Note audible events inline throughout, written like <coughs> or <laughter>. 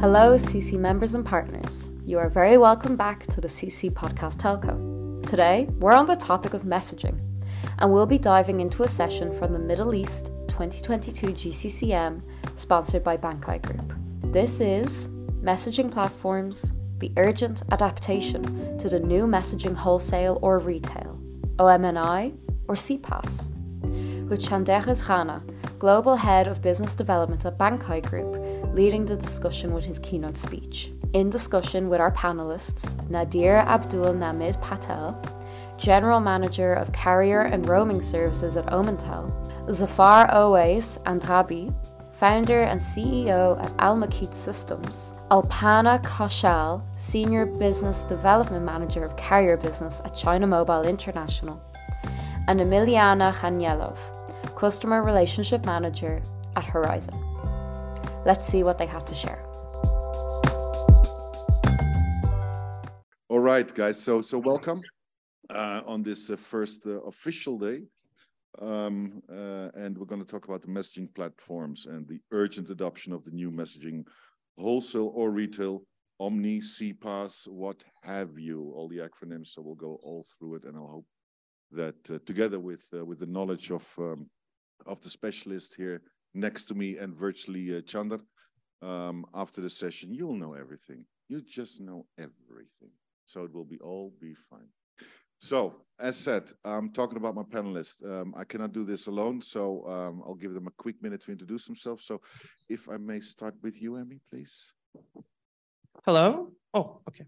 Hello, CC members and partners. You are very welcome back to the CC Podcast Telco. Today, we're on the topic of messaging, and we'll be diving into a session from the Middle East 2022 GCCM sponsored by Bankai Group. This is Messaging Platforms The Urgent Adaptation to the New Messaging Wholesale or Retail, OMNI or CPaaS, with Chandrahas Khana, Global Head of Business Development at Bankai Group, leading the discussion with his keynote speech. In discussion with our panelists, Nadir Abdul Namid Patel, General Manager of Carrier and Roaming Services at Omantel, Zafar Owais Andrabi, founder and CEO at Al Muqit Systems, Alpana Kaushal, Senior Business Development Manager of Carrier Business at China Mobile International, and Emiliana Khanyelov, Customer Relationship Manager at HORISEN. Let's see what they have to share. All right, guys. So, so welcome uh, on this uh, first uh, official day. Um, uh, and we're going to talk about the messaging platforms and the urgent adoption of the new messaging, wholesale or retail, Omni, CPaaS, what have you, all the acronyms. So we'll go all through it, and I hope that uh, together with uh, with the knowledge of um, of the specialist here next to me and virtually uh, Chandar, um, after the session, you'll know everything. You just know everything. So it will be all be fine. So, as said, I'm talking about my panelists. Um, I cannot do this alone, so um, I'll give them a quick minute to introduce themselves. So, if I may start with you, Emmy, please. Hello. Oh, okay.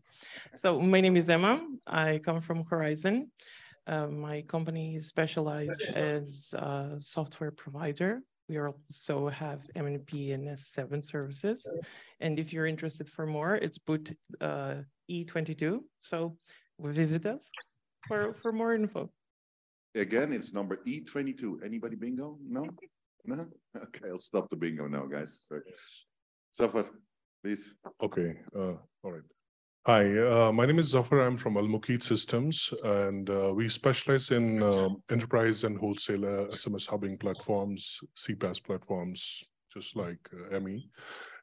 So, my name is Emma. I come from HORISEN. Uh, my company is specialized as a software provider. We also have MNP and SS7 services. And if you're interested for more, it's boot uh, E22. So visit us for, for more info. Again, it's number E22. Anybody bingo? No? No? <laughs> Okay, I'll stop the bingo now, guys. Sorry. Zafar, please. Okay, uh, all right. Hi, uh, my name is Zafar. I'm from Al Muqit Systems, and uh, we specialize in uh, enterprise and wholesale SMS hubbing platforms, CPaaS platforms, just like uh, Emmy.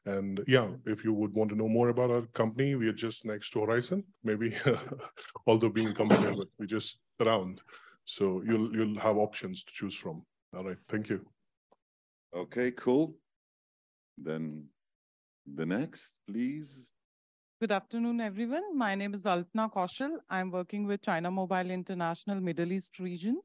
And yeah, if you would want to know more about our company, we are just next to HORISEN. Maybe, <laughs> although being company, but we're just around. So you'll you'll have options to choose from. All right, thank you. Okay, cool. Then the next, please. Good afternoon, everyone. My name is Alpna Kaushal. I'm working with China Mobile International Middle East region,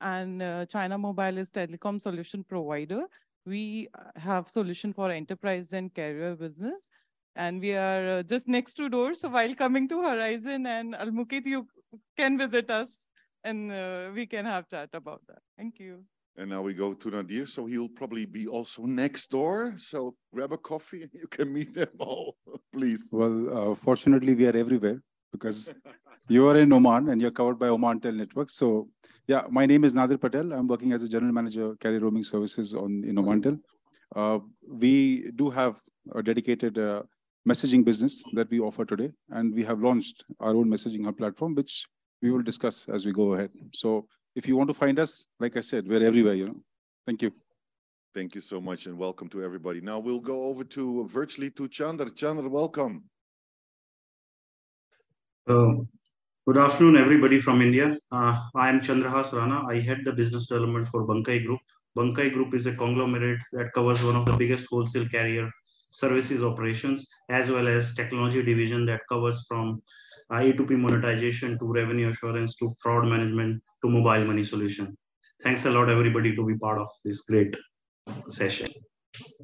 and uh, China Mobile is telecom solution provider. We have solution for enterprise and carrier business, and we are uh, just next to door. So while coming to HORISEN and Al Muqit, you can visit us, and uh, we can have chat about that. Thank you. And now we go to Nadir, so he'll probably be also next door. So grab a coffee and you can meet them all, <laughs> please. Well, uh, fortunately, we are everywhere because <laughs> you are in Oman and you're covered by Omantel Network. So, yeah, my name is Nadir Patel. I'm working as a general manager, carrier roaming services on in Omantel. Uh, we do have a dedicated uh, messaging business that we offer today, and we have launched our own messaging hub platform, which we will discuss as we go ahead. So if you want to find us, like I said, we're everywhere, you know. Thank you. Thank you so much and welcome to everybody. Now we'll go over to virtually to Chandra. Chandra, welcome. Uh, good afternoon, everybody from India. Uh, I am Chandrahas Rana. I head the business development for Bankai Group. Bankai Group is a conglomerate that covers one of the biggest wholesale carrier services operations, as well as technology division that covers from A2P monetization to revenue assurance to fraud management to mobile money solution. Thanks a lot, everybody, to be part of this great session.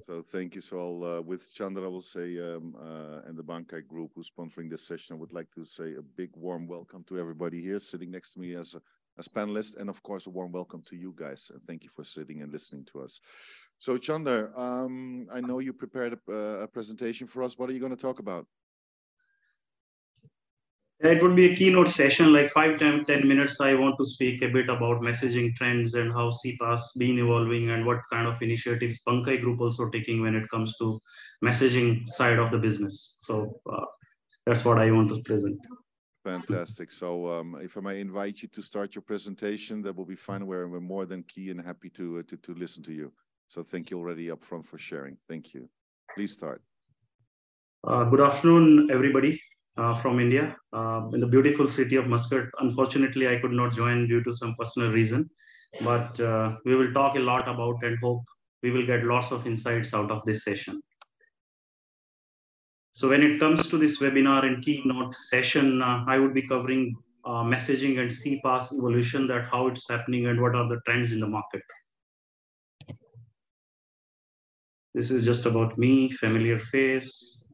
So thank you. So I'll, uh, with Chandra, I will say, um, uh, and the Bankai Group who's sponsoring this session, I would like to say a big warm welcome to everybody here sitting next to me as a, as panelists, and of course a warm welcome to you guys. And thank you for sitting and listening to us. So Chandra, um, I know you prepared a, a presentation for us. What are you going to talk about? It would be a keynote session, like five, 10, 10 minutes. I want to speak a bit about messaging trends and how CPaaS been evolving and what kind of initiatives Bankai Group also taking when it comes to messaging side of the business. So uh, that's what I want to present. Fantastic. So um, if I may invite you to start your presentation, that will be fine. We're, we're more than key and happy to, uh, to, to listen to you. So thank you already up front for sharing. Thank you. Please start. Uh, good afternoon, everybody from India uh, in the beautiful city of Muscat. Unfortunately, I could not join due to some personal reason, but uh, we will talk a lot about and hope we will get lots of insights out of this session. So when it comes to this webinar and keynote session, uh, I would be covering uh, messaging and CPaaS evolution, that how it's happening and what are the trends in the market. This is just about me, familiar face.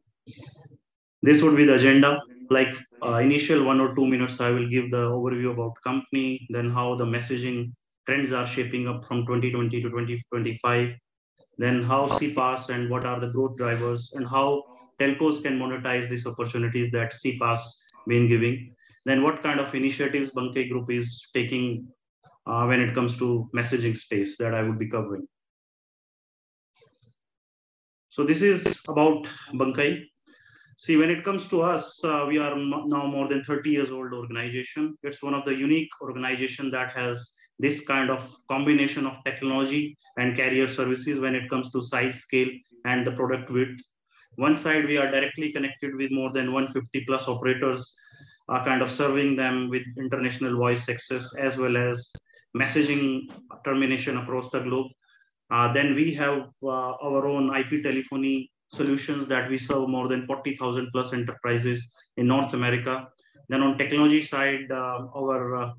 This would be the agenda. Like uh, initial one or two minutes, I will give the overview about company, then how the messaging trends are shaping up from 2020 to 2025, then how CPaaS and what are the growth drivers, and how telcos can monetize these opportunities that CPaaS been giving. Then what kind of initiatives Bankai Group is taking uh, when it comes to messaging space that I would be covering. So this is about Bankai. See, when it comes to us, uh, we are now more than 30 years old organization. It's one of the unique organization that has this kind of combination of technology and carrier services when it comes to size, scale, and the product width. One side, we are directly connected with more than 150 plus operators, uh, kind of serving them with international voice access as well as messaging termination across the globe. Uh, then we have uh, our own IP telephony solutions that we serve more than 40,000 plus enterprises in North America. Then on technology side, uh, our uh,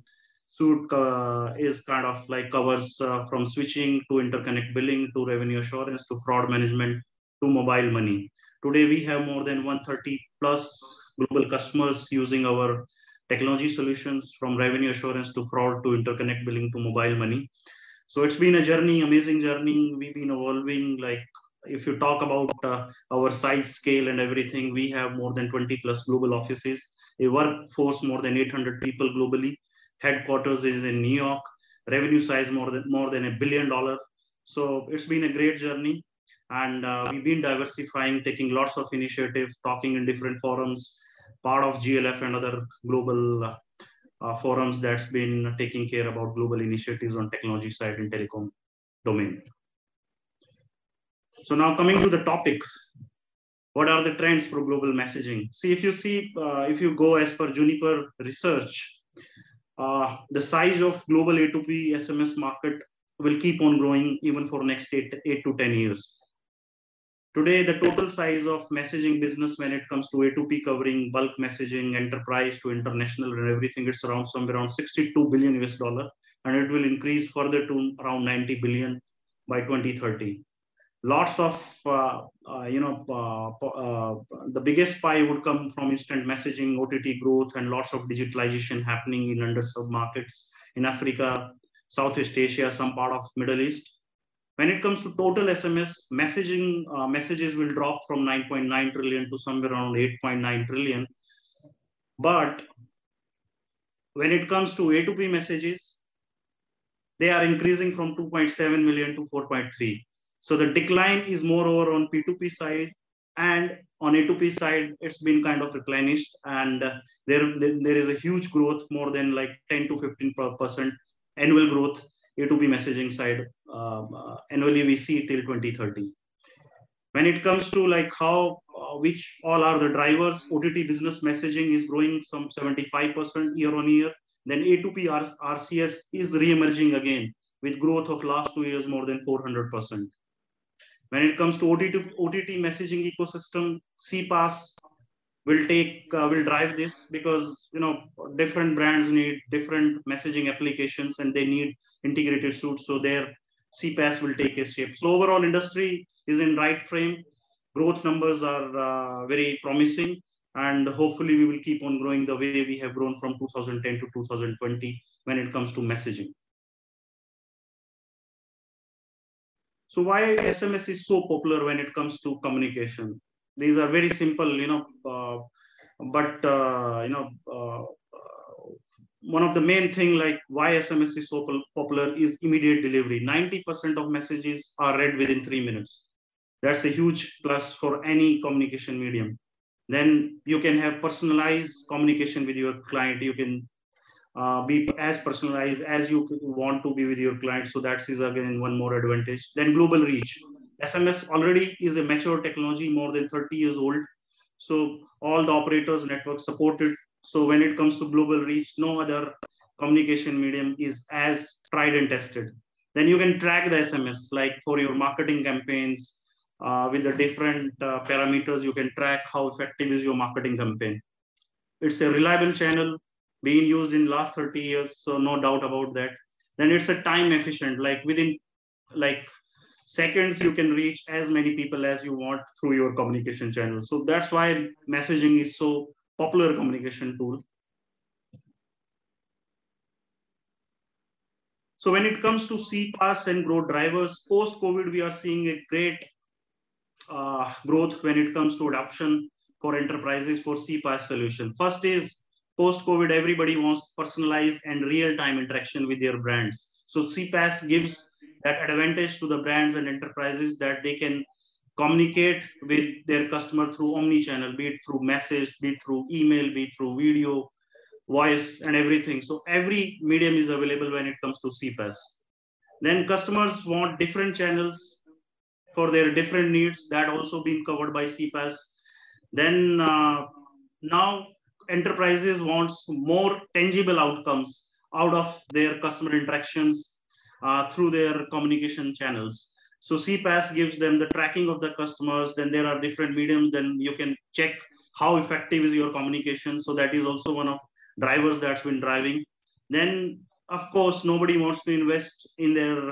suite uh, is kind of like covers uh, from switching to interconnect billing to revenue assurance to fraud management to mobile money. Today we have more than 130 plus global customers using our technology solutions from revenue assurance to fraud to interconnect billing to mobile money so it's been a journey amazing journey we've been evolving like if you talk about uh, our size scale and everything we have more than 20 plus global offices. A workforce more than 800 people globally. Headquarters is in new york. Revenue size more than more than a billion dollar. So it's been a great journey. And uh, we've been diversifying taking lots of initiatives talking in different forums part of glf and other global uh, uh, forums that's been taking care about global initiatives on technology side in telecom domain. So now coming to the topic, what are the trends for global messaging? See, if you see, uh, if you go as per Juniper research, uh, the size of global A2P SMS market will keep on growing even for next eight, eight to 10 years. Today, the total size of messaging business when it comes to A2P covering bulk messaging, enterprise to international and everything, it's around somewhere around 62 billion US dollar, and it will increase further to around 90 billion by 2030. Lots of, uh, uh, you know, uh, uh, the biggest pie would come from instant messaging, OTT growth, and lots of digitalization happening in underserved markets in Africa, Southeast Asia, some part of Middle East when it comes to total SMS, messaging uh, messages will drop from 9.9 trillion to somewhere around 8.9 trillion. But when it comes to A2P messages, they are increasing from 2.7 million to 4.3. So the decline is more over on P2P side and on A2P side, it's been kind of replenished and uh, there, there is a huge growth, more than like 10 to 15% annual growth a2P messaging side, um, uh, annually we see till 2030. When it comes to like how, uh, which all are the drivers, OTT business messaging is growing some 75% year on year. Then A2P RCS is re-emerging again with growth of last two years more than 400%. When it comes to OTT, OTT messaging ecosystem, CPaaS will take uh, will drive this because you know different brands need different messaging applications and they need integrated suits so their cpaas will take a shape so overall industry is in right frame. Growth numbers are uh, very promising and hopefully we will keep on growing the way we have grown from 2010 to 2020 when it comes to messaging so why sms is so popular when it comes to communication? These are very simple you know uh, but uh, you know uh, one of the main thing like why sms is so popular is immediate delivery. 90% of messages are read within three minutes. That's a huge plus for any communication medium. Then you can have personalized communication with your client. You can uh, be as personalized as you want to be with your client so that is again one more advantage then global reach SMS already is a mature technology, more than 30 years old. So all the operators network supported. So when it comes to global reach, no other communication medium is as tried and tested. Then you can track the SMS, like for your marketing campaigns, uh, with the different uh, parameters, you can track how effective is your marketing campaign. It's a reliable channel being used in last 30 years, so no doubt about that. Then it's a time efficient, like within like seconds, you can reach as many people as you want through your communication channel. So that's why messaging is so popular communication tool. So when it comes to CPaaS and growth drivers, post-COVID, we are seeing a great uh, growth when it comes to adoption for enterprises for CPaaS solution. First is post-COVID, everybody wants personalized and real-time interaction with their brands. So CPaaS gives that advantage to the brands and enterprises that they can communicate with their customer through omni-channel, be it through message, be it through email, be it through video, voice, and everything. So every medium is available when it comes to CPaaS. Then customers want different channels for their different needs that also been covered by CPaaS. Then uh, now enterprises wants more tangible outcomes out of their customer interactions uh, through their communication channels. So CPaaS gives them the tracking of the customers. Then there are different mediums. Then you can check how effective is your communication. So that is also one of drivers that's been driving. Then of course nobody wants to invest in their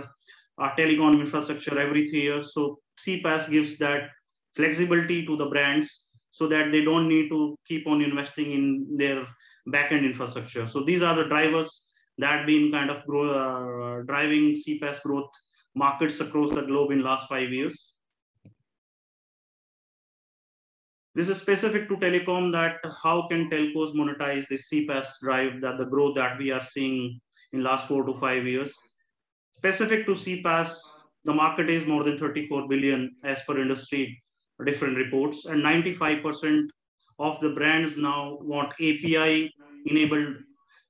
uh, telecom infrastructure every three years. So CPaaS gives that flexibility to the brands so that they don't need to keep on investing in their backend infrastructure. So these are the drivers that been kind of grow, uh, driving CPaaS growth markets across the globe in last five years. This is specific to telecom that how can telcos monetize the CPaaS drive that the growth that we are seeing in last four to five years. Specific to CPaaS, the market is more than 34 billion as per industry different reports and 95% of the brands now want API enabled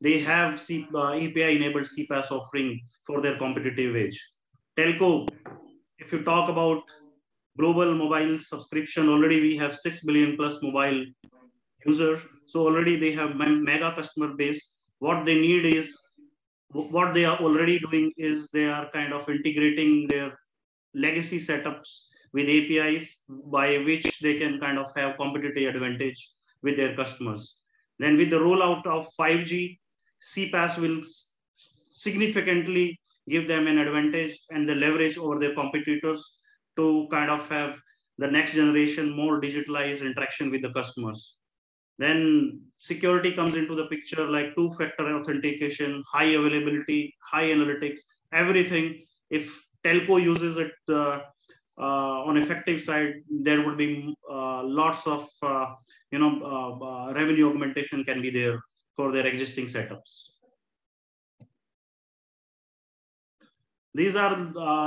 they have C, uh, API enabled CPaaS offering for their competitive edge. Telco, if you talk about global mobile subscription, already we have 6 billion plus mobile user. So already they have mega customer base. What they need is what they are already doing is they are kind of integrating their legacy setups with APIs by which they can kind of have competitive advantage with their customers. Then with the rollout of 5G, CPaaS will significantly give them an advantage and the leverage over their competitors to kind of have the next generation more digitalized interaction with the customers. Then security comes into the picture like two-factor authentication, high availability, high analytics, everything. If telco uses it uh, on effective side, there would be uh, lots of uh, you know uh, uh, revenue augmentation can be there for their existing setups. These are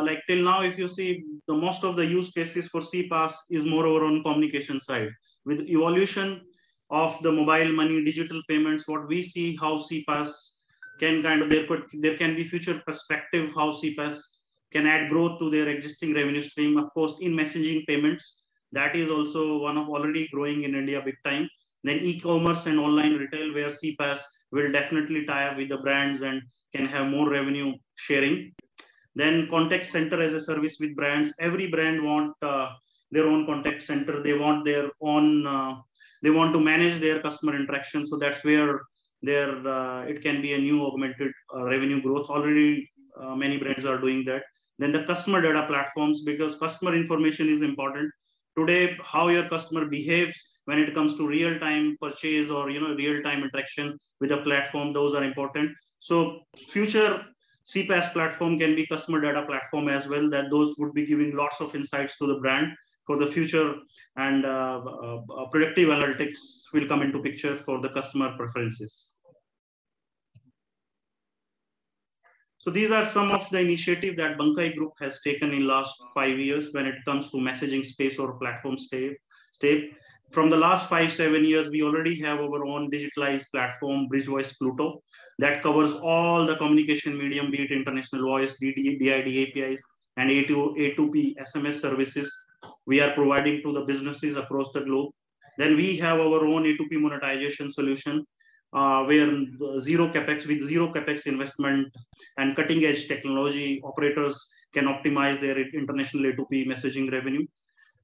like till now, if you see the most of the use cases for CPaaS is more over on communication side. With evolution of the mobile money, digital payments, what we see how CPaaS can kind of there could there can be future perspective how CPaaS can add growth to their existing revenue stream. Of course, in messaging payments, that is also one of already growing in India big time. Then e-commerce and online retail, where CPaaS will definitely tie up with the brands and can have more revenue sharing. Then contact center as a service with brands. Every brand want uh, their own contact center. They want their own uh, they want to manage their customer interaction. So that's where there uh, it can be a new augmented uh, revenue growth. Already uh, many brands are doing that. Then the customer data platforms because customer information is important. Today, how your customer behaves when it comes to real-time purchase or you know real-time interaction with a platform, those are important. So future CPaaS platform can be customer data platform as well. That those would be giving lots of insights to the brand for the future and uh, uh, uh, predictive analytics will come into picture for the customer preferences. So these are some of the initiative that Bankai Group has taken in last five years when it comes to messaging space or platform state. From the last five, seven years, we already have our own digitalized platform, Bridge Voice Pluto, that covers all the communication medium, be it international voice, DD, DID APIs, and A2, A2P SMS services we are providing to the businesses across the globe. Then we have our own A2P monetization solution, uh, where zero capex with zero capex investment and cutting edge technology operators can optimize their international A2P messaging revenue.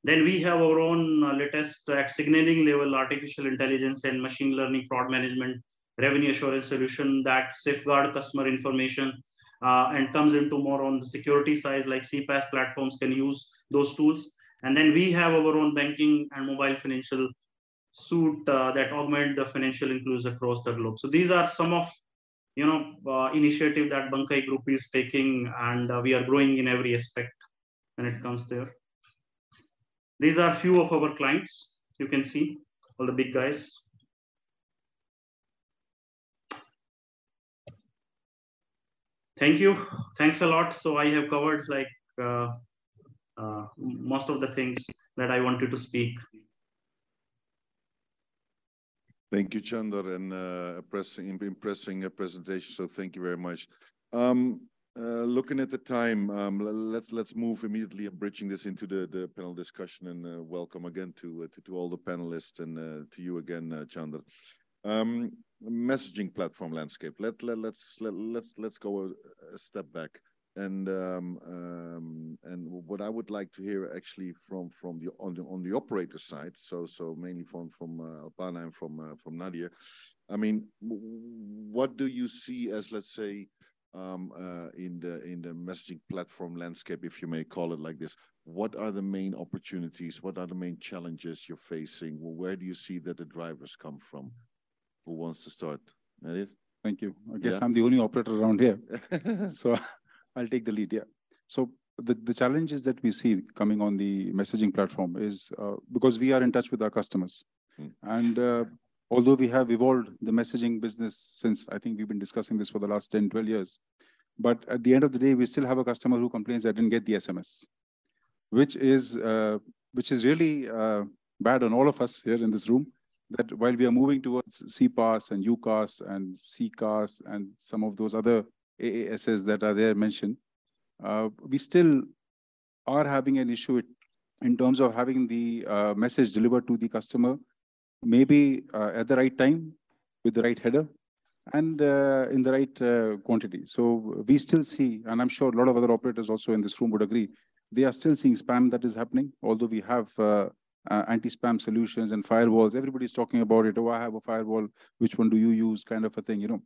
Then we have our own uh, latest at signaling level artificial intelligence and machine learning fraud management revenue assurance solution that safeguard customer information uh, and comes into more on the security side like CPaaS platforms can use those tools. And then we have our own banking and mobile financial suite uh, that augment the financial inclusion across the globe. So these are some of you know uh, initiative that Bankai Group is taking, and uh, we are growing in every aspect when it comes there. These are few of our clients. You can see all the big guys. Thank you. Thanks a lot. So I have covered like uh, uh, most of the things that I wanted to speak. Thank you, Chandar, and uh, impressing, impressing presentation. So thank you very much. Um, uh, looking at the time, um, let's let's move immediately and bridging this into the, the panel discussion. And uh, welcome again to, uh, to, to all the panelists and uh, to you again, uh, Chandar. Um, messaging platform landscape. Let, let let's let, let's let's go a, a step back and um, um, and what I would like to hear actually from from the on the on the operator side, so so mainly from from uh, Alpana and from uh, from Nadir. I mean, what do you see as let's say um, uh, in the in the messaging platform landscape, if you may call it like this? What are the main opportunities? What are the main challenges you're facing? Where do you see that the drivers come from? Who wants to start? Nadir? Thank you. I guess yeah. I'm the only operator around here. <laughs> so I'll take the lead. Yeah. So the, the challenges that we see coming on the messaging platform is uh, because we are in touch with our customers. Hmm. And uh, although we have evolved the messaging business since I think we've been discussing this for the last 10, 12 years, but at the end of the day, we still have a customer who complains I didn't get the SMS, which is, uh, which is really uh, bad on all of us here in this room that while we are moving towards CPaaS and UCaaS and CCaaS and some of those other AASs that are there mentioned, uh, we still are having an issue in terms of having the uh, message delivered to the customer, maybe uh, at the right time with the right header and uh, in the right uh, quantity. So we still see, and I'm sure a lot of other operators also in this room would agree, they are still seeing spam that is happening, although we have uh, uh, anti-spam solutions and firewalls. Everybody's talking about it. Oh, I have a firewall. Which one do you use? Kind of a thing, you know.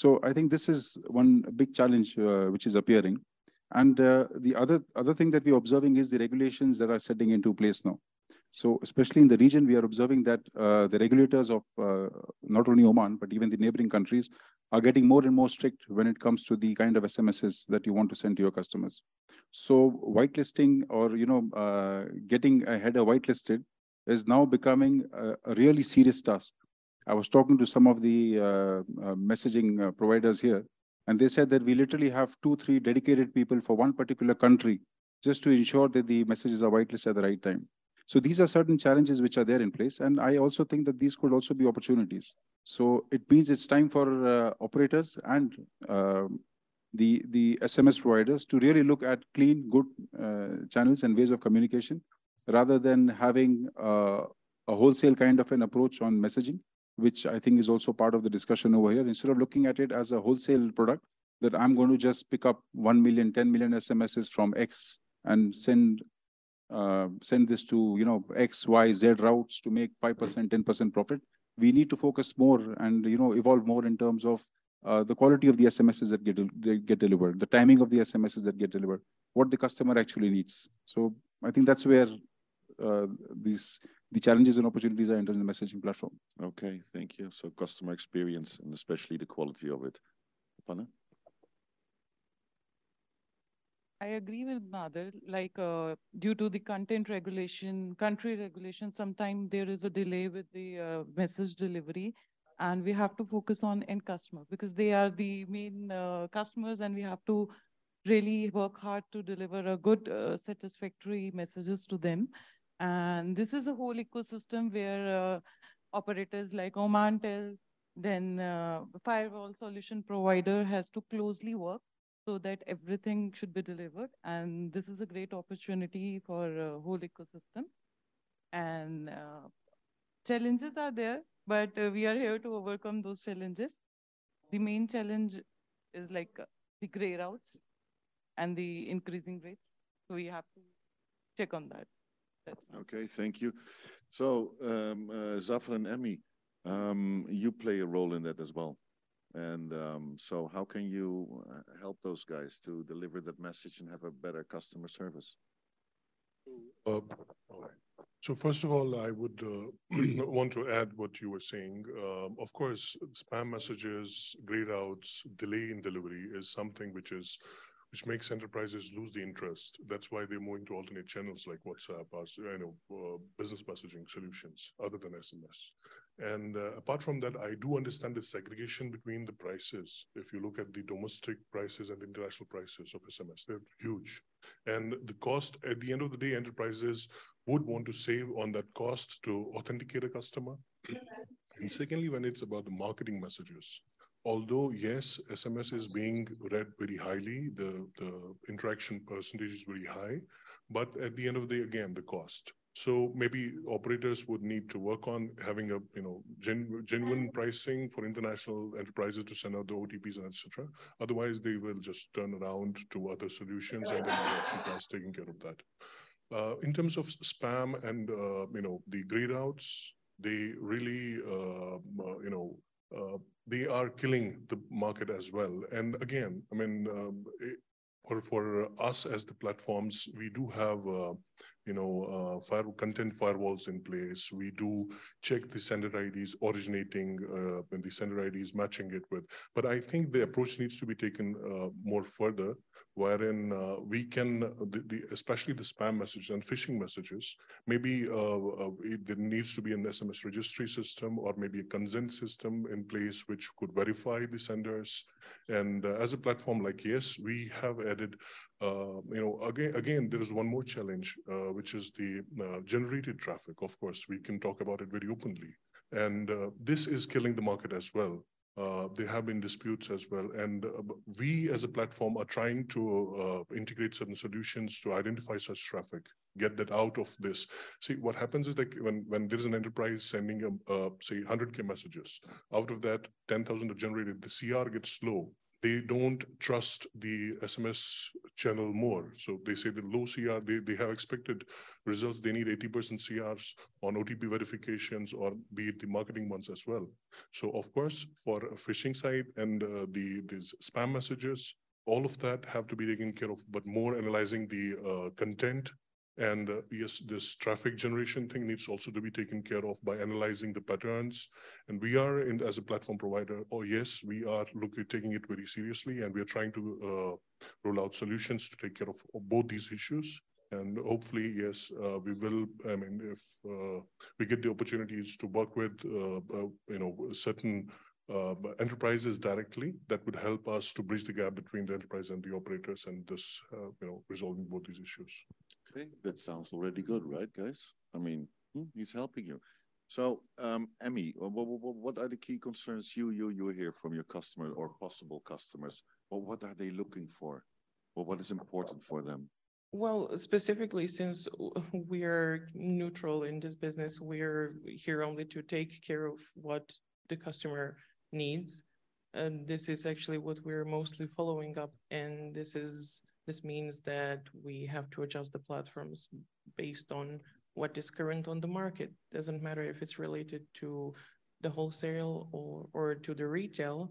So I think this is one big challenge uh, which is appearing. And uh, the other other thing that we're observing is the regulations that are setting into place now. So especially in the region, we are observing that uh, the regulators of uh, not only Oman, but even the neighboring countries are getting more and more strict when it comes to the kind of SMSs that you want to send to your customers. So whitelisting or you know uh, getting a header whitelisted is now becoming a, a, really serious task. I was talking to some of the uh, uh, messaging uh, providers here, and they said that we literally have two, three dedicated people for one particular country just to ensure that the messages are whitelisted at the right time. So these are certain challenges which are there in place. And I also think that these could also be opportunities. So it means it's time for uh, operators and uh, the, the SMS providers to really look at clean, good uh, channels and ways of communication rather than having a wholesale kind of an approach on messaging, which I think is also part of the discussion over here. Instead of looking at it as a wholesale product, that I'm going to just pick up 1 million, 10 million SMSs from X and send uh, send this to you know X, Y, Z routes to make 5%, 10% profit. We need to focus more and you know evolve more in terms of uh, the quality of the SMSs that get, get delivered, the timing of the SMSs that get delivered, what the customer actually needs. So I think that's where uh, these the challenges and opportunities are in the messaging platform. Okay, thank you. So customer experience and especially the quality of it. Panna? I agree with Nadir. Like uh, due to the content regulation, country regulation, sometimes there is a delay with the uh, message delivery, and we have to focus on end customer because they are the main uh, customers, and we have to really work hard to deliver a good, uh, satisfactory messages to them. And this is a whole ecosystem where uh, operators like Omantel, then uh, firewall solution provider has to closely work so that everything should be delivered. And this is a great opportunity for a whole ecosystem. And uh, challenges are there, but uh, we are here to overcome those challenges. The main challenge is like uh, the gray routes and the increasing rates. So we have to check on that. Okay, thank you. So, um, uh, Emmy, um, you play a role in that as well. And um, so, how can you uh, help those guys to deliver that message and have a better customer service? Uh, so first of all, I would uh, <clears throat> want to add what you were saying. Um, of course, spam messages, gray routes, delay in delivery is something which is which makes enterprises lose the interest. That's why they're moving to alternate channels like WhatsApp, or, you know, uh, business messaging solutions other than SMS. And uh, apart from that, I do understand the segregation between the prices. If you look at the domestic prices and the international prices of SMS, they're huge. And the cost, at the end of the day, enterprises would want to save on that cost to authenticate a customer. <coughs> And secondly, when it's about the marketing messages, although yes, SMS is being read very highly, the, the interaction percentage is very high, but at the end of the day, again, the cost. So maybe operators would need to work on having a you know gen, genuine pricing for international enterprises to send out the OTPs and etc. Otherwise, they will just turn around to other solutions and then CPaaS taking care of that. Uh, in terms of spam and uh, you know the gray routes, they really uh, uh you know uh, they are killing the market as well. And again, I mean, um, it, for, for us as the platforms, we do have, uh, you know, uh, fire, content firewalls in place. We do check the sender IDs originating uh, and the sender IDs matching it with. But I think the approach needs to be taken uh, more further wherein uh, we can, the, the, especially the spam messages and phishing messages, maybe uh, uh, it, there needs to be an SMS registry system or maybe a consent system in place which could verify the senders. And uh, as a platform like Yes, we have added, uh, you know, again, again, there is one more challenge, uh, which is the generated traffic. Of course, we can talk about it very openly. And this is killing the market as well. Uh, there have been disputes as well. And uh, we as a platform are trying to uh, integrate certain solutions to identify such traffic, get that out of this. See, what happens is like when, when there is an enterprise sending, a, say, 100K messages, out of that, 10,000 are generated, the CR gets slow they don't trust the SMS channel more. So they say the low CR, they, they have expected results. They need 80% CRs on OTP verifications or be it the marketing ones as well. So of course, for a phishing site and uh, the these spam messages, all of that have to be taken care of, but more analyzing the uh, content and uh, yes, this traffic generation thing needs also to be taken care of by analyzing the patterns. And we are, in, as a platform provider, oh yes, we are looking taking it very seriously, and we are trying to uh, roll out solutions to take care of, both these issues. And hopefully, yes, uh, we will. I mean, if uh, we get the opportunities to work with, uh, uh, you know, certain enterprises directly, that would help us to bridge the gap between the enterprise and the operators, and this, you know, resolving both these issues. That sounds already good, right, guys? I mean, hmm, he's helping you. So, um, Emmy, what, what, what, are the key concerns you you you hear from your customer or possible customers? Or what are they looking for? Or what is important for them? Well, specifically, since we're neutral in this business, we're here only to take care of what the customer needs. And this is actually what we're mostly following up. And this is this means that we have to adjust the platforms based on what is current on the market. Doesn't matter if it's related to the wholesale or, or to the retail.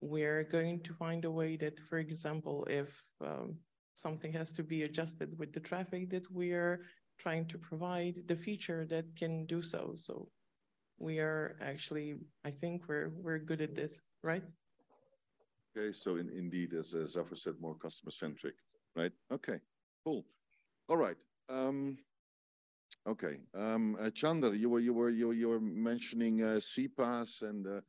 We're going to find a way that, for example, if um, something has to be adjusted with the traffic, that we are trying to provide the feature that can do so. So we are actually, I think we're we're good at this, right? Okay, so in, indeed, as, as Zafar said, more customer centric, right? Okay, cool. All right. Um, okay, um, uh, Chandra, you were you were you were, you were mentioning uh, CPaaS and uh,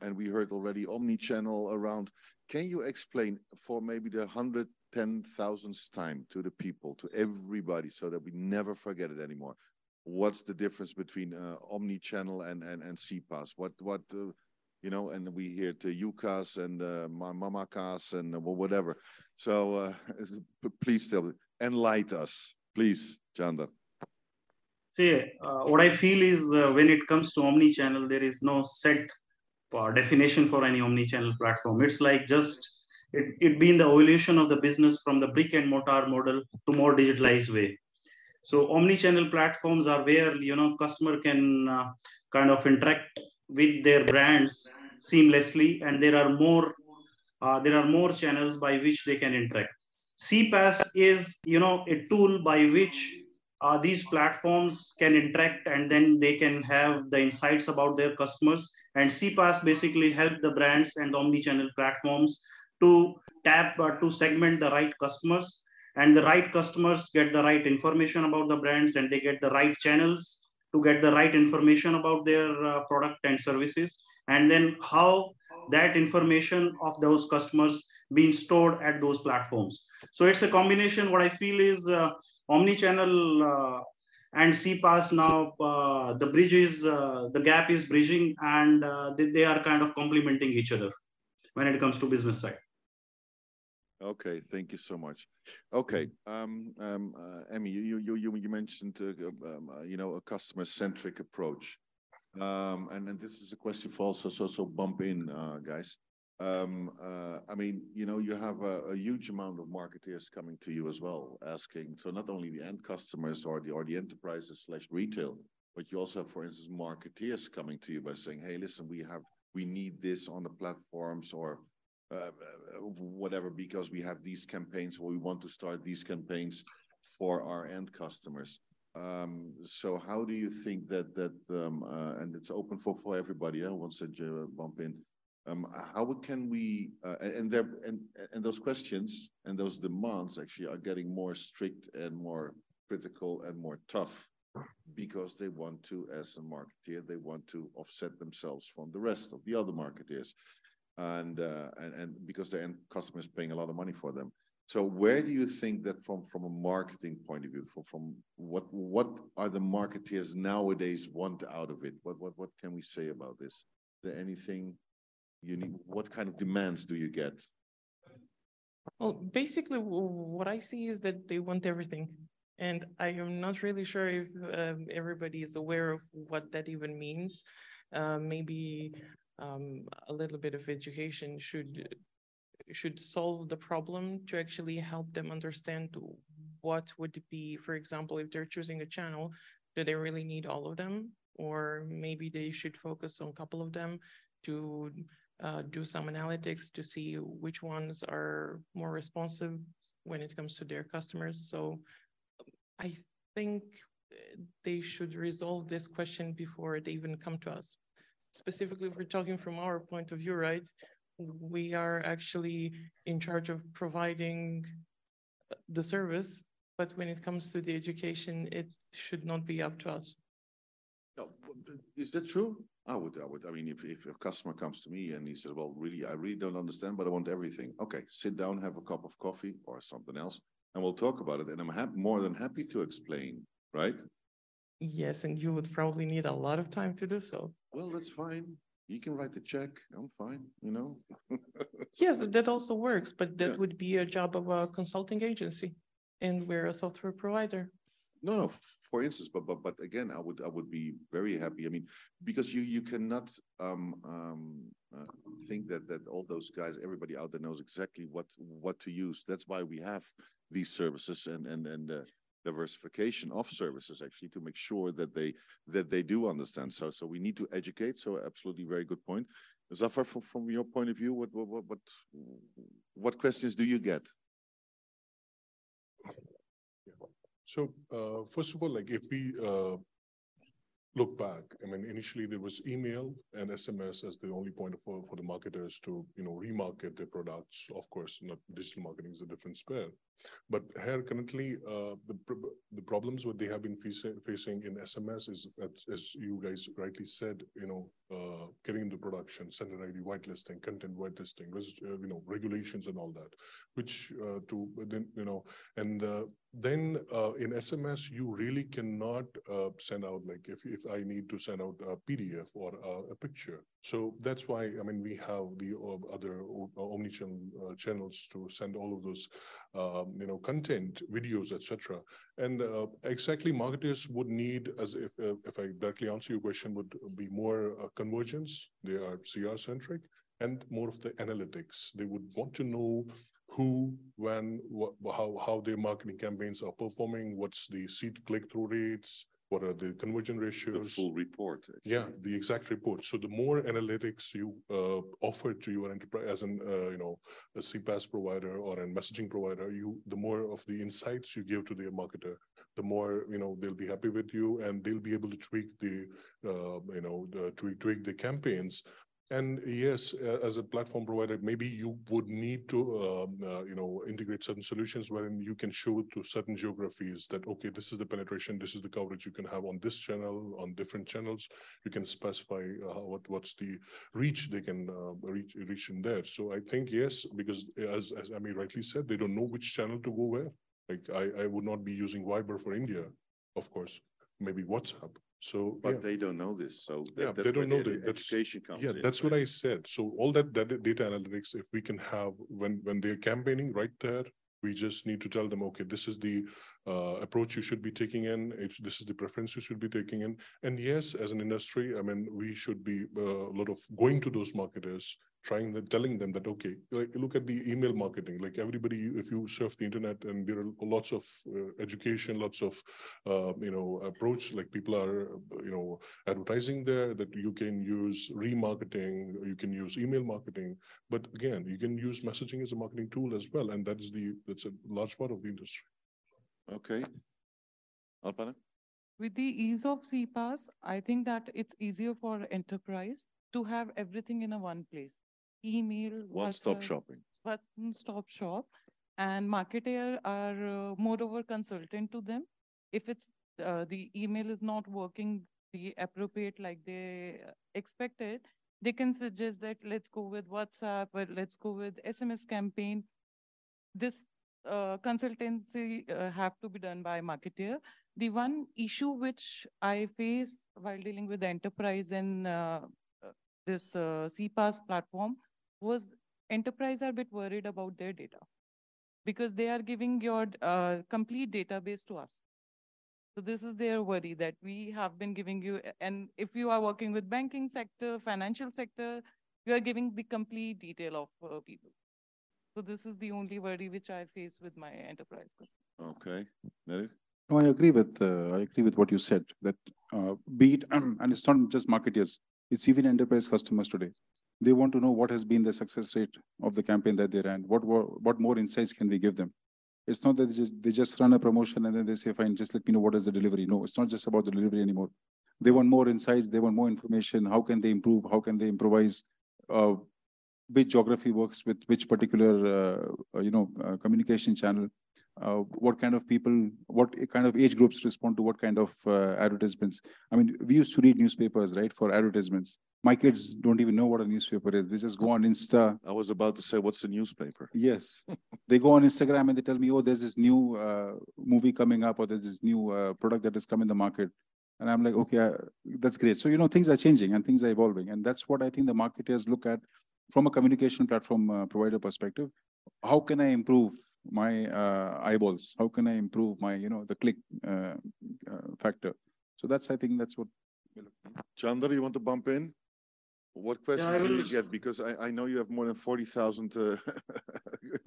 and we heard already omni-channel around. Can you explain for maybe the hundred ten thousandth time to the people, to everybody, so that we never forget it anymore? What's the difference between uh, omni-channel and and and CPaaS? What what uh, you know, and we hear to UCaaS and uh, Mamakas and uh, whatever. So uh, <laughs> please tell, enlighten us, please, Chandra. See, uh, what I feel is uh, when it comes to omni-channel, there is no set definition for any omni-channel platform. It's like just it, it being the evolution of the business from the brick and mortar model to more digitalized way. So omni-channel platforms are where you know customer can kind of interact with their brands seamlessly, and there are more uh, there are more channels by which they can interact. CPaaS is you know a tool by which uh, these platforms can interact and then they can have the insights about their customers. And CPaaS basically help the brands and omni-channel platforms to tap uh, to segment the right customers and the right customers get the right information about the brands and they get the right channels to get the right information about their uh, product and services and then how that information of those customers being stored at those platforms so it's a combination what i feel is uh, omni-channel uh, and CPaaS now uh, the bridge is uh, the gap is bridging and uh, they, they are kind of complementing each other when it comes to business side. Okay, thank you so much. Okay, um, um, uh, Emmy, you you you you mentioned uh, um, uh, you know a customer centric approach, um, and and this is a question for also so so bump in uh, guys. Um, uh, I mean, you know, you have a, a, huge amount of marketeers coming to you as well, asking. So not only the end customers or the or the enterprises slash retail, but you also have, for instance, marketeers coming to you by saying, "Hey, listen, we have we need this on the platforms or uh, whatever because we have these campaigns or we want to start these campaigns for our end customers." Um, so how do you think that that um, uh, and it's open for for everybody who wants to uh, bump in um, how can we uh, and there and and those questions and those demands actually are getting more strict and more critical and more tough because they want to as a marketeer they want to offset themselves from the rest of the other marketeers and uh, and and because the end customer is paying a lot of money for them. So where do you think that from from a marketing point of view from from what what are the marketeers nowadays want out of it? What what what can we say about this? Is there anything you need? What kind of demands do you get? Well basically what i see is that they want everything. And i am not really sure if um, everybody is aware of what that even means. Uh, maybe um, a little bit of education should should solve the problem to actually help them understand what would be for example if they're choosing a channel do they really need all of them or maybe they should focus on a couple of them to uh, do some analytics to see which ones are more responsive when it comes to their customers. So I think they should resolve this question before they even come to us. Specifically, if we're talking from our point of view, right? We are actually in charge of providing the service, but when it comes to the education, it should not be up to us. Is that true? I would, I would, I mean, if, if a customer comes to me and he says, well, really, I really don't understand, but I want everything. Okay, sit down, have a cup of coffee or something else, and we'll talk about it. And I'm more than happy to explain, right? Yes, and you would probably need a lot of time to do so. Well, that's fine. You can write the check. I'm fine, you know? <laughs> yes, that also works, but that yeah. would be a job of a consulting agency. And we're a software provider. No, no. For instance, but but but again, I would I would be very happy. I mean, because you you cannot um, um, uh, think that that all those guys, everybody out there knows exactly what what to use. That's why we have these services and and and uh, diversification of services actually to make sure that they that they do understand. So so we need to educate. So absolutely, very good point. Zafar, from, from your point of view, what what what what questions do you get? So uh, first of all, like if we uh, look back, I mean, initially there was email and SMS as the only point for, for the marketers to, you know, remarket their products. Of course, not digital marketing is a different sphere. But here currently, uh, the the problems what they have been facing, facing in SMS is, as, you guys rightly said, you know, uh, getting into production, sender ID whitelisting, content whitelisting, uh, you know, regulations and all that, which uh, to then you know, and uh, then uh, in SMS you really cannot send out like if if I need to send out a PDF or a, a picture. So that's why I mean we have the other omnichannel channels to send all of those um, you know, content, videos, etc. And uh, exactly, marketers would need, as if uh, if I directly answer your question, would be more uh, convergence. They are CR centric and more of the analytics. They would want to know who, when, what, how how their marketing campaigns are performing. What's the seat click through rates? what are the conversion ratios? The full report. Actually. Yeah, the exact report. So the more analytics you uh, offer to your enterprise as an uh, you know a CPaaS provider or a messaging provider, you the more of the insights you give to the marketer, the more you know they'll be happy with you and they'll be able to tweak the uh, you know the, tweak tweak the campaigns and yes, as a platform provider, maybe you would need to, um, uh, you know, integrate certain solutions wherein you can show to certain geographies that okay, this is the penetration, this is the coverage you can have on this channel, on different channels. You can specify uh, what what's the reach they can uh, reach reach in there. So I think yes, because as as Amy rightly said, they don't know which channel to go where. Like I I would not be using Viber for India, of course. Maybe WhatsApp so, but yeah. they don't know this. So that, yeah, they don't know that. Education comes. Yeah, in, that's right? what I said. So all that, that data analytics, if we can have when when they're campaigning right there, we just need to tell them, okay, this is the uh, approach you should be taking in. It's, this is the preference you should be taking in. And yes, as an industry, I mean, we should be uh, a lot of going to those marketers trying that telling them that okay like look at the email marketing. Like everybody if you surf the internet and there are lots of uh, education lots of uh, you know approach like people are you know advertising there that you can use remarketing you can use email marketing. But again you can use messaging as a marketing tool as well and that's the that's a large part of the industry. Okay. Alpana? with the ease of CPaaS, I think that it's easier for enterprise to have everything in a one place email, one-stop shopping. One-stop shop, and marketer are uh, moreover consultant to them. If it's uh, the email is not working the appropriate like they expected, they can suggest that let's go with WhatsApp or let's go with SMS campaign. This uh, consultancy uh, have to be done by marketer. The one issue which I face while dealing with the enterprise and uh, uh this uh, CPaaS platform was enterprise are a bit worried about their data because they are giving your uh, complete database to us. So this is their worry that we have been giving you, and if you are working with banking sector, financial sector, you are giving the complete detail of uh, people. So this is the only worry which I face with my enterprise customer. Okay, Nadir? No, I agree with uh, I agree with what you said. That uh, be it, <clears throat> and it's not just marketers; it's even enterprise customers today they want to know what has been the success rate of the campaign that they ran. What what more insights can we give them? It's not that they just they just run a promotion and then they say, fine, just let me know what is the delivery. No, it's not just about the delivery anymore. They want more insights. They want more information. How can they improve? How can they improvise? Uh, which geography works with which particular uh, you know uh, communication channel? Uh, what kind of people, what kind of age groups respond to what kind of uh, advertisements. I mean, we used to read newspapers, right, for advertisements. My kids don't even know what a newspaper is. They just go on Insta. I was about to say, what's the newspaper? Yes. they go on Instagram and they tell me, oh, there's this new uh, movie coming up or there's this new uh, product that has come in the market. And I'm like, okay, uh, that's great. So, you know, things are changing and things are evolving. And that's what I think the marketers look at from a communication platform uh, provider perspective. How can I improve my uh, eyeballs? How can I improve my, you know, the click uh, uh, factor? So that's, I think that's what. Chandra, you want to bump in? What questions yeah, do you get? Because I, I know you have more than 40,000 uh,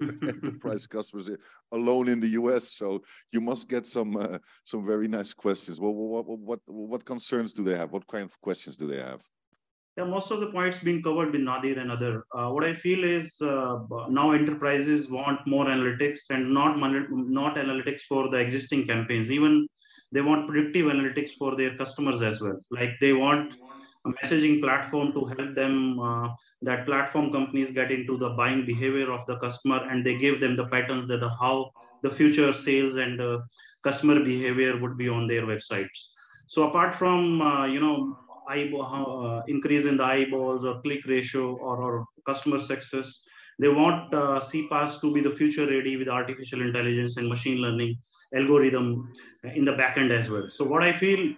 <laughs> enterprise customers alone in the US. So you must get some uh, some very nice questions. Well, What, what, what, what concerns do they have? What kind of questions do they have? Yeah, most of the points being covered with Nadir and other. Uh, what I feel is uh, now enterprises want more analytics and not not analytics for the existing campaigns. Even they want predictive analytics for their customers as well. Like they want a messaging platform to help them. Uh, that platform companies get into the buying behavior of the customer and they give them the patterns that the how the future sales and uh, customer behavior would be on their websites. So apart from uh, you know eyeball, uh, increase in the eyeballs or click ratio or, or customer success. They want uh, CPaaS to be the future ready with artificial intelligence and machine learning algorithm in the backend as well. So what I feel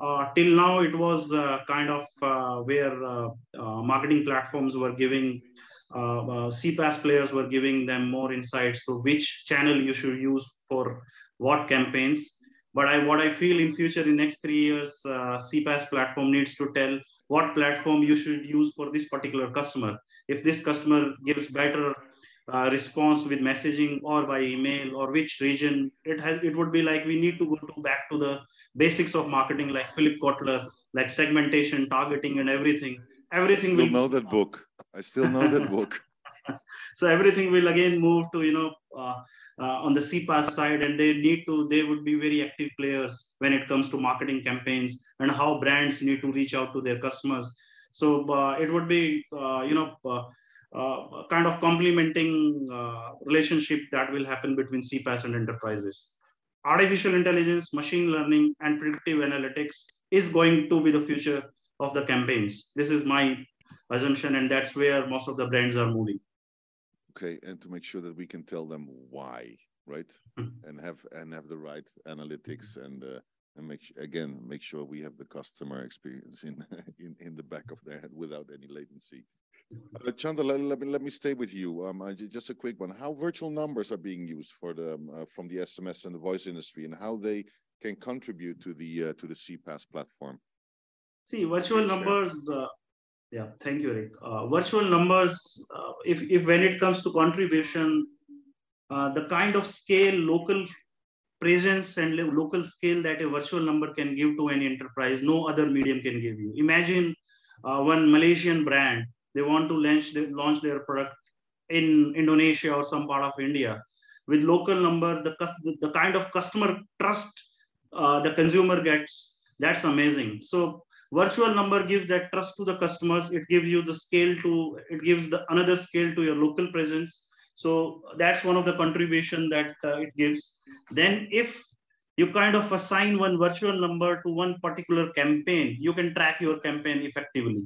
uh, till now it was uh, kind of uh, where uh, uh, marketing platforms were giving CPaaS players were giving them more insights to which channel you should use for what campaigns. But I, what I feel in future, in next three years, uh, CPaaS platform needs to tell what platform you should use for this particular customer. If this customer gives better uh, response with messaging or by email or which region it has it would be like we need to go to back to the basics of marketing like philip kotler like segmentation targeting and everything. Everything I still will know that book. I still know that <laughs> book so everything will again move to you know uh, uh, on the CPaaS side, and they need to they would be very active players when it comes to marketing campaigns and how brands need to reach out to their customers. So uh, it would be uh, you know uh, uh, kind of complementing relationship that will happen between CPaaS and enterprises. Artificial intelligence, machine learning, and predictive analytics is going to be the future of the campaigns. This is my assumption, and that's where most of the brands are moving okay and to make sure that we can tell them why right Mm-hmm. and have and have the right analytics and uh, and make again make sure we have the customer experience in <laughs> in, in the back of their head without any latency uh, Chanda, let, let me let me stay with you. Um, just a quick one. How virtual numbers are being used for the um, uh, from the SMS and the voice industry, and how they can contribute to the uh, to the CPaaS platform? See, virtual numbers. Yeah, thank you, Rick. Uh, virtual numbers. Uh, if if when it comes to contribution, uh, the kind of scale, local presence, and lo- local scale that a virtual number can give to any enterprise, no other medium can give you. Imagine uh, one Malaysian brand. They want to launch launch their product in Indonesia or some part of India. With local number, the the, the kind of customer trust uh, the consumer gets, that's amazing. So virtual number gives that trust to the customers. It gives you the scale to it gives the another scale to your local presence. So that's one of the contribution that uh, it gives. Then if you kind of assign one virtual number to one particular campaign you can track your campaign effectively.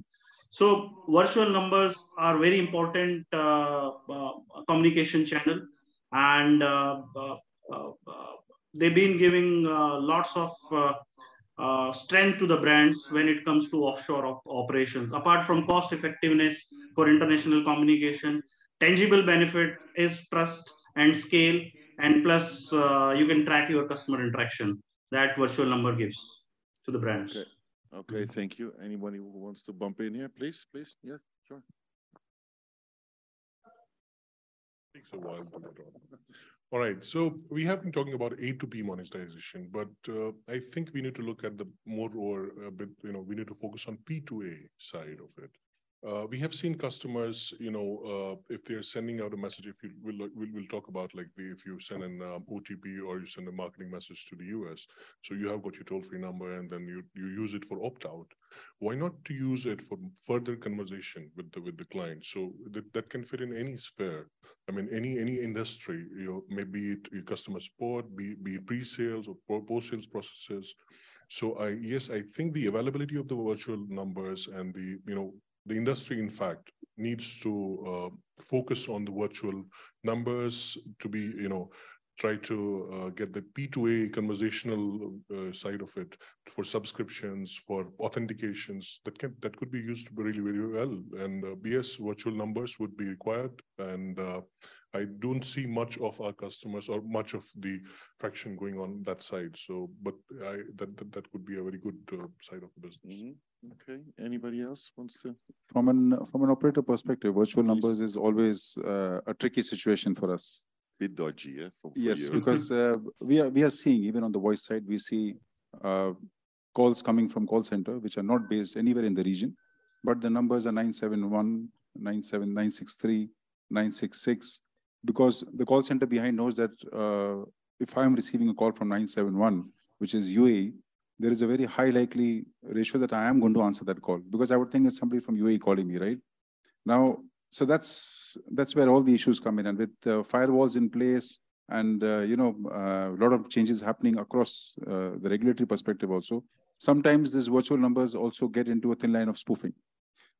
So virtual numbers are very important uh, uh, communication channel. And uh, uh, uh, they've been giving lots of uh, strength to the brands when it comes to offshore op- operations. Apart from cost effectiveness for international communication, tangible benefit is trust and scale, and plus uh, you can track your customer interaction that virtual number gives to the brands. Okay. Okay, thank you. Anybody who wants to bump in here, please, please? Yes, sure. Takes a while to on. All right, so we have been talking about A to B monetization, but uh, I think we need to look at the more or a bit, you know, we need to focus on P to A side of it. Uh, we have seen customers, you know, uh, if they're sending out a message, if you will, we'll, we'll talk about like the, if you send an um, OTP or you send a marketing message to the US, so you have got your toll free number and then you, you use it for opt out. Why not to use it for further conversation with the, with the client? So that, that can fit in any sphere. I mean, any any industry, you know, maybe it your customer support, be be it pre-sales or post-sales processes. So I yes, I think the availability of the virtual numbers and the you know the industry, in fact, needs to uh, focus on the virtual numbers to be you know try to uh, get the P2A conversational uh, side of it for subscriptions, for authentications that can that could be used really very well. And uh, yes, virtual numbers would be required. And uh, I don't see much of our customers or much of the traction going on that side. So, but I that that, that could be a very good uh, side of the business. Mhm. Okay, anybody else wants to? From an from an operator perspective, virtual Please. numbers is always uh, a tricky situation for us. Bit dodgy, yeah? for- for Yes, you. because <laughs> uh, we are we are seeing even on the voice side, we see uh, calls coming from call center which are not based anywhere in the region, but the numbers are 971, 97, 963, 966, because the call center behind knows that uh, if I am receiving a call from 971, which is UAE, there is a very high likely ratio that I am going to answer that call because I would think it's somebody from UAE calling me, right? Now, so that's that's where all the issues come in, and with uh, firewalls in place, and uh, you know a lot of changes happening across uh, the regulatory perspective also. Sometimes these virtual numbers also get into a thin line of spoofing.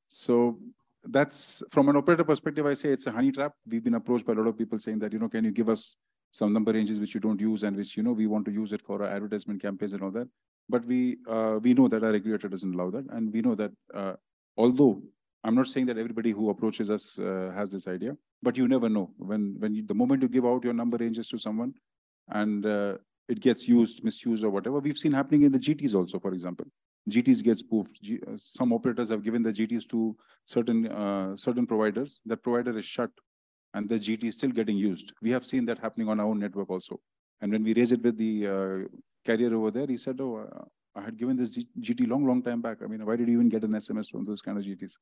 So that's from an operator perspective. I say it's a honey trap. We've been approached by a lot of people saying that you know, can you give us some number ranges which you don't use and which you know we want to use it for our advertisement campaigns and all that. But we uh, we know that our regulator doesn't allow that, and we know that uh, although I'm not saying that everybody who approaches us uh, has this idea, but you never know. When when you, the moment you give out your number ranges to someone, and uh, it gets used, misused, or whatever, we've seen happening in the GTs also. For example, GTs gets spoofed. G, uh, some operators have given the GTs to certain uh, certain providers. That provider is shut, and the GT is still getting used. We have seen that happening on our own network also. And when we raised it with the uh, carrier over there, he said, "Oh, uh, I had given this G GT long, long time back. I mean, why did you even get an SMS from those kind of GTs?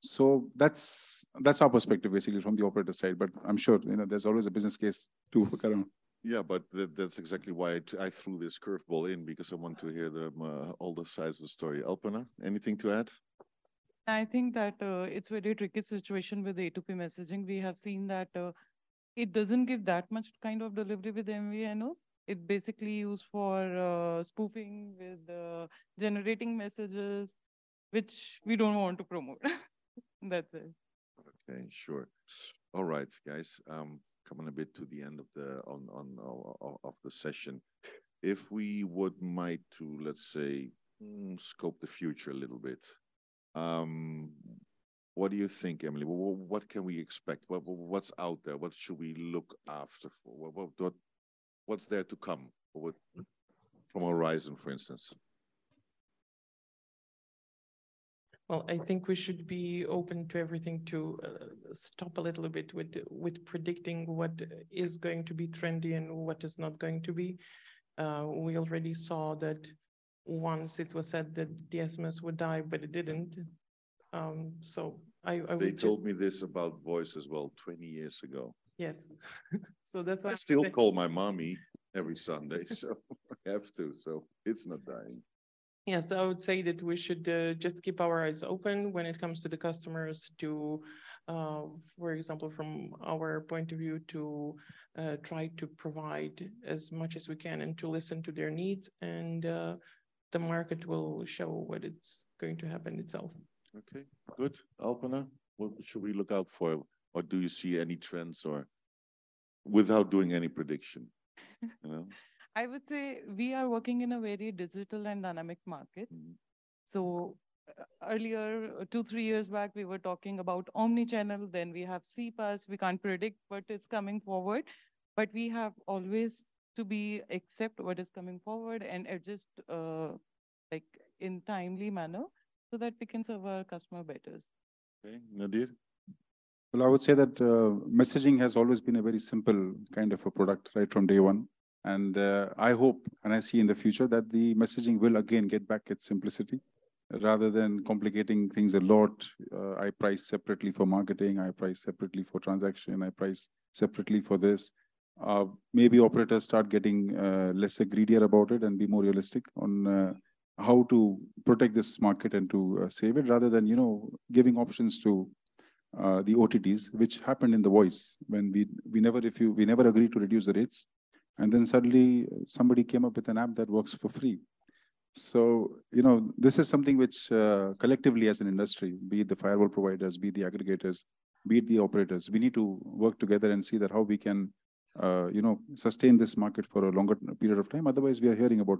So that's that's our perspective basically from the operator side. But I'm sure you know there's always a business case to work around. Yeah, but that, that's exactly why I, I threw this curveball in because I want to hear the uh, all the sides of the story. Alpana, anything to add? I think that uh, it's very tricky situation with A2P messaging. We have seen that uh, it doesn't give that much kind of delivery with MVNOs it basically used for uh, spoofing with uh, generating messages, which we don't want to promote. <laughs> That's it. Okay, sure. All right, guys. Um, coming a bit to the end of the on on, of the session. If we would might to let's say mm, scope the future a little bit. Um, what do you think, Emily? What, what can we expect? What, what's out there? What should we look after for? What, what, what's there to come what, from HORISEN, for instance? Well, I think we should be open to everything to uh, stop a little bit with with predicting what is going to be trendy and what is not going to be. Uh, we already saw that once it was said that the SMS would die, but it didn't. Um, so I, I they told just... me this about voice as well 20 years ago. Yes. <laughs> so that's why I still call my mommy every Sunday, <laughs> so I have to. So it's not dying. Yes, I would say that we should uh, just keep our eyes open when it comes to the customers to, uh, for example, from our point of view, to uh, try to provide as much as we can and to listen to their needs. And uh, the market will show what it's going to happen itself. Okay, good. Alpana, what should we look out for? or do you see any trends or without doing any prediction you know i would say we are working in a very digital and dynamic market mm-hmm. so uh, earlier uh, two three years back we were talking about omni-channel then we have CPaaS we can't predict what is coming forward but we have always to be accept what is coming forward and adjust uh, like in timely manner so that we can serve our customer better okay nadir well, I would say that uh, messaging has always been a very simple kind of a product right from day one. And uh, I hope and I see in the future that the messaging will again get back its simplicity rather than complicating things a lot. Uh, I price separately for marketing, I price separately for transaction, I price separately for this. Uh, maybe operators start getting uh, less greedier about it and be more realistic on uh, how to protect this market and to save it rather than, you know, giving options to uh, the OTTs, which happened in the voice when we we never if you we never agreed to reduce the rates, and then suddenly somebody came up with an app that works for free. So you know this is something which uh, collectively as an industry, be it the firewall providers, be the aggregators, be it the operators, we need to work together and see that how we can uh, you know sustain this market for a longer period of time. Otherwise, we are hearing about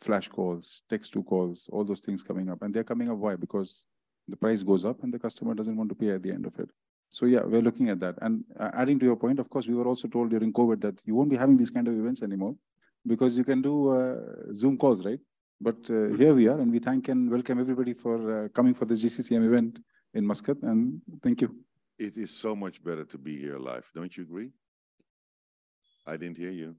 flash calls, text to calls, all those things coming up, and they're coming up why because the price goes up and the customer doesn't want to pay at the end of it. So yeah, we're looking at that. And uh, adding to your point, of course, we were also told during COVID that you won't be having these kind of events anymore because you can do uh, Zoom calls, right? But uh, here we are, and we thank and welcome everybody for uh, coming for this GCCM event in Muscat, and thank you. It is so much better to be here live. Don't you agree? I didn't hear you.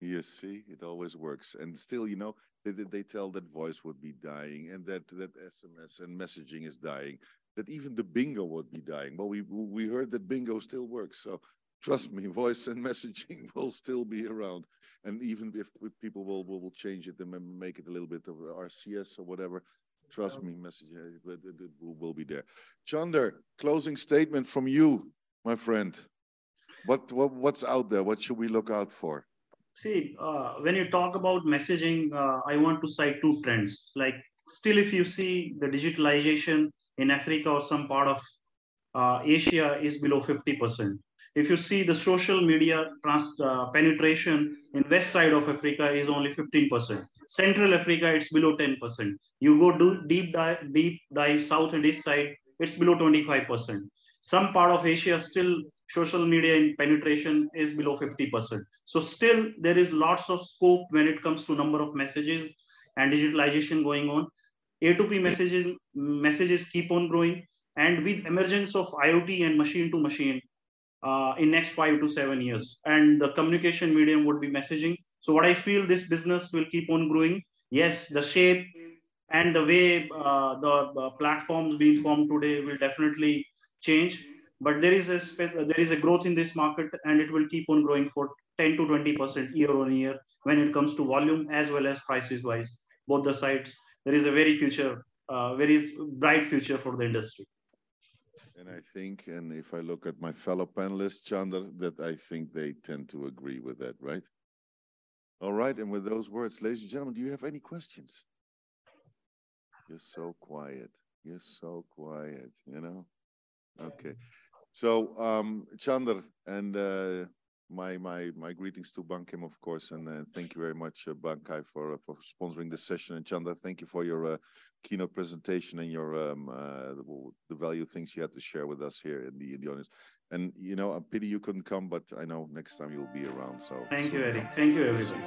You see, it always works. And still, you know, they, they tell that voice would be dying and that, that SMS and messaging is dying, that even the bingo would be dying. Well, we, we heard that bingo still works. So trust me, <laughs> voice and messaging <laughs> will still be around. And even if people will, will, will change it and make it a little bit of RCS or whatever, trust me, messaging uh, it, it, it will, will be there. Chander, closing statement from you, my friend. What, what what's out there? What should we look out for? See, uh, when you talk about messaging, uh, I want to cite two trends. Like, still, if you see the digitalization in Africa or some part of uh, Asia is below 50%. If you see the social media trans, uh, penetration in west side of Africa is only 15%. Central Africa, it's below 10%. You go do deep dive, deep dive south and east side, it's below 25%. Some part of Asia still social media in penetration is below 50%. So still there is lots of scope when it comes to number of messages and digitalization going on. A2P messages messages keep on growing. And with emergence of IoT and machine to machine uh, in next five to seven years, and the communication medium would be messaging. So what I feel this business will keep on growing. Yes, the shape and the way uh, the uh, platforms being formed today will definitely change but there is a there is a growth in this market and it will keep on growing for 10 to 20 percent year on year when it comes to volume as well as prices wise both the sides there is a very future uh, very bright future for the industry. And i think and if i look at my fellow panelists chandra that i think they tend to agree with that right? All right and with those words ladies and gentlemen do you have any questions? You're so quiet. You're so quiet you know? Okay. So, um, Chandra, and uh, my my my greetings to Bankim, of course, and uh, thank you very much, uh, Bankai, for for sponsoring this session. And Chanda, thank you for your uh, keynote presentation and your um, uh, the, the, value things you had to share with us here in the in the audience. And you know, a pity you couldn't come, but I know next time you'll be around. So, thank so, you, Eric. Thank you, everybody.